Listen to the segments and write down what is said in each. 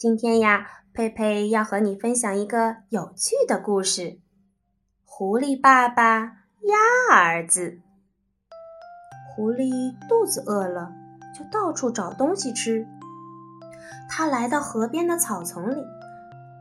今天呀，佩佩要和你分享一个有趣的故事：狐狸爸爸鸭儿子。狐狸肚子饿了，就到处找东西吃。他来到河边的草丛里，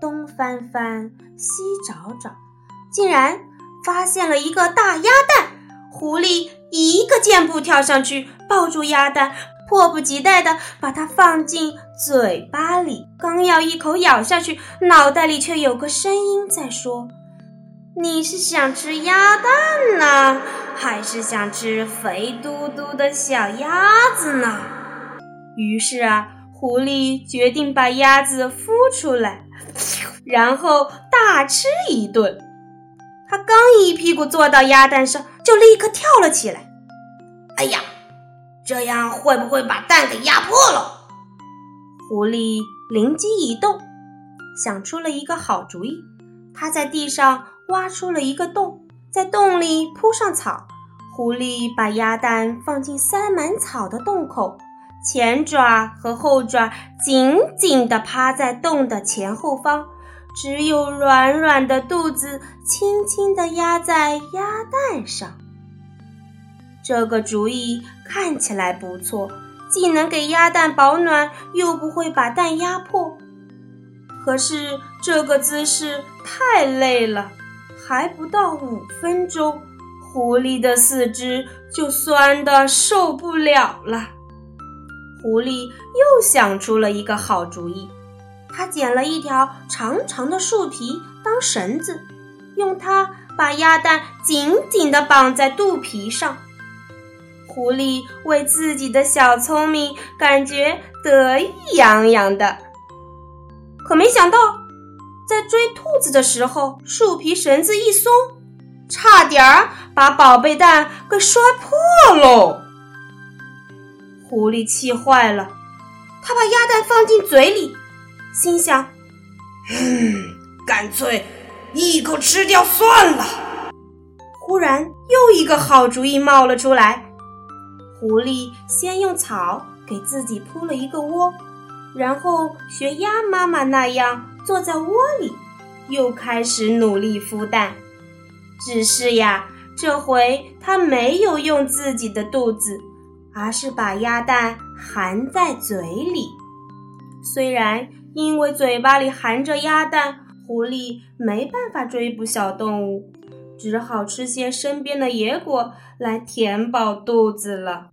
东翻翻，西找找，竟然发现了一个大鸭蛋。狐狸一个箭步跳上去，抱住鸭蛋。迫不及待地把它放进嘴巴里，刚要一口咬下去，脑袋里却有个声音在说：“你是想吃鸭蛋呢，还是想吃肥嘟嘟的小鸭子呢？”于是啊，狐狸决定把鸭子孵出来，然后大吃一顿。他刚一屁股坐到鸭蛋上，就立刻跳了起来。哎呀！这样会不会把蛋给压破了？狐狸灵机一动，想出了一个好主意。他在地上挖出了一个洞，在洞里铺上草。狐狸把鸭蛋放进塞满草的洞口，前爪和后爪紧紧地趴在洞的前后方，只有软软的肚子轻轻地压在鸭蛋上。这个主意看起来不错，既能给鸭蛋保暖，又不会把蛋压破。可是这个姿势太累了，还不到五分钟，狐狸的四肢就酸得受不了了。狐狸又想出了一个好主意，他捡了一条长长的树皮当绳子，用它把鸭蛋紧紧地绑在肚皮上。狐狸为自己的小聪明感觉得意洋洋的，可没想到，在追兔子的时候，树皮绳子一松，差点儿把宝贝蛋给摔破喽。狐狸气坏了，他把鸭蛋放进嘴里，心想：“嗯，干脆一口吃掉算了。”忽然，又一个好主意冒了出来。狐狸先用草给自己铺了一个窝，然后学鸭妈妈那样坐在窝里，又开始努力孵蛋。只是呀，这回它没有用自己的肚子，而是把鸭蛋含在嘴里。虽然因为嘴巴里含着鸭蛋，狐狸没办法追捕小动物。只好吃些身边的野果来填饱肚子了。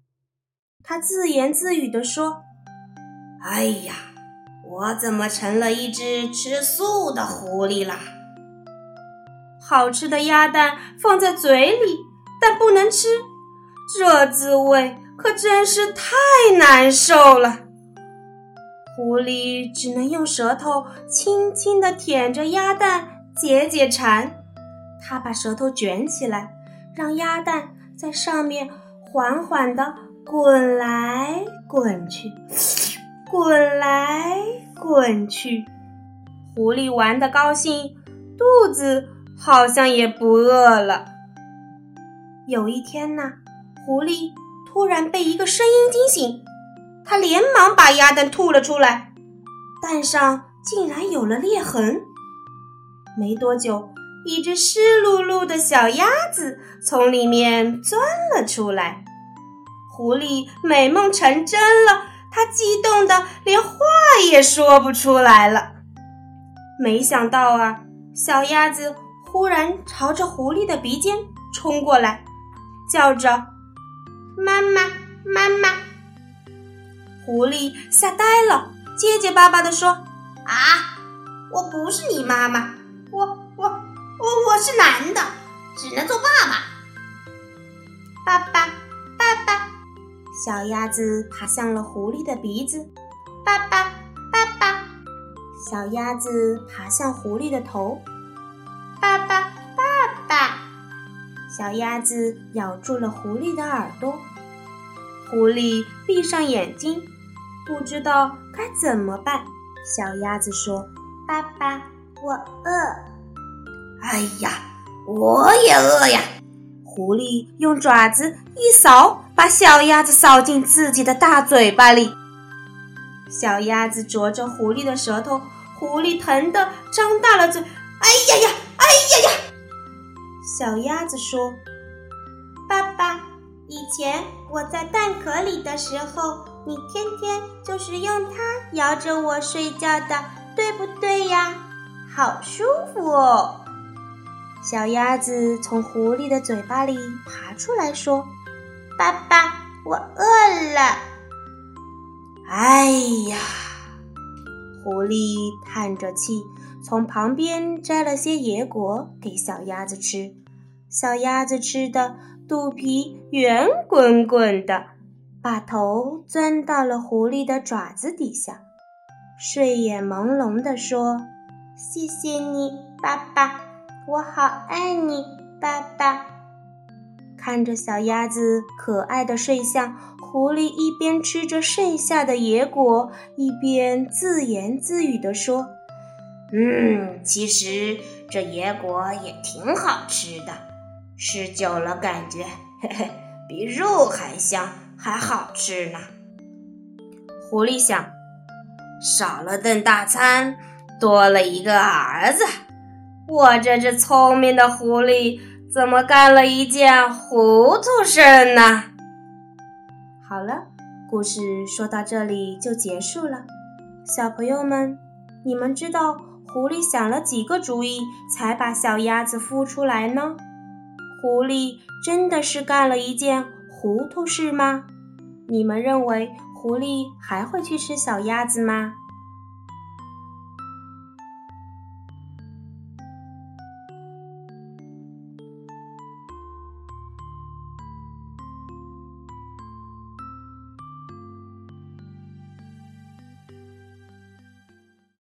他自言自语地说：“哎呀，我怎么成了一只吃素的狐狸啦？好吃的鸭蛋放在嘴里，但不能吃，这滋味可真是太难受了。”狐狸只能用舌头轻轻地舔着鸭蛋解解馋。他把舌头卷起来，让鸭蛋在上面缓缓地滚来滚去，滚来滚去。狐狸玩得高兴，肚子好像也不饿了。有一天呢，狐狸突然被一个声音惊醒，他连忙把鸭蛋吐了出来，蛋上竟然有了裂痕。没多久。一只湿漉漉的小鸭子从里面钻了出来，狐狸美梦成真了，它激动的连话也说不出来了。没想到啊，小鸭子忽然朝着狐狸的鼻尖冲过来，叫着“妈妈，妈妈”。狐狸吓呆了，结结巴巴地说：“啊，我不是你妈妈，我我。”我是男的，只能做爸爸。爸爸，爸爸，小鸭子爬向了狐狸的鼻子。爸爸，爸爸，小鸭子爬向狐狸的头，爸爸，爸爸！小鸭子咬住了狐狸的耳朵，狐狸闭上眼睛，不知道该怎么办。小鸭子说：“爸爸，我饿。”哎呀，我也饿呀！狐狸用爪子一扫，把小鸭子扫进自己的大嘴巴里。小鸭子啄着狐狸的舌头，狐狸疼得张大了嘴。哎呀呀，哎呀呀！小鸭子说：“爸爸，以前我在蛋壳里的时候。”你天天就是用它摇着我睡觉的，对不对呀？好舒服哦！小鸭子从狐狸的嘴巴里爬出来说：“爸爸，我饿了。”哎呀！狐狸叹着气，从旁边摘了些野果给小鸭子吃。小鸭子吃的肚皮圆滚滚的。把头钻到了狐狸的爪子底下，睡眼朦胧地说：“谢谢你，爸爸，我好爱你，爸爸。”看着小鸭子可爱的睡相，狐狸一边吃着剩下的野果，一边自言自语地说：“嗯，其实这野果也挺好吃的，吃久了感觉，嘿嘿，比肉还香。”还好吃呢。狐狸想，少了顿大餐，多了一个儿子。我这只聪明的狐狸，怎么干了一件糊涂事儿呢？好了，故事说到这里就结束了。小朋友们，你们知道狐狸想了几个主意才把小鸭子孵出来呢？狐狸真的是干了一件。糊涂事吗？你们认为狐狸还会去吃小鸭子吗？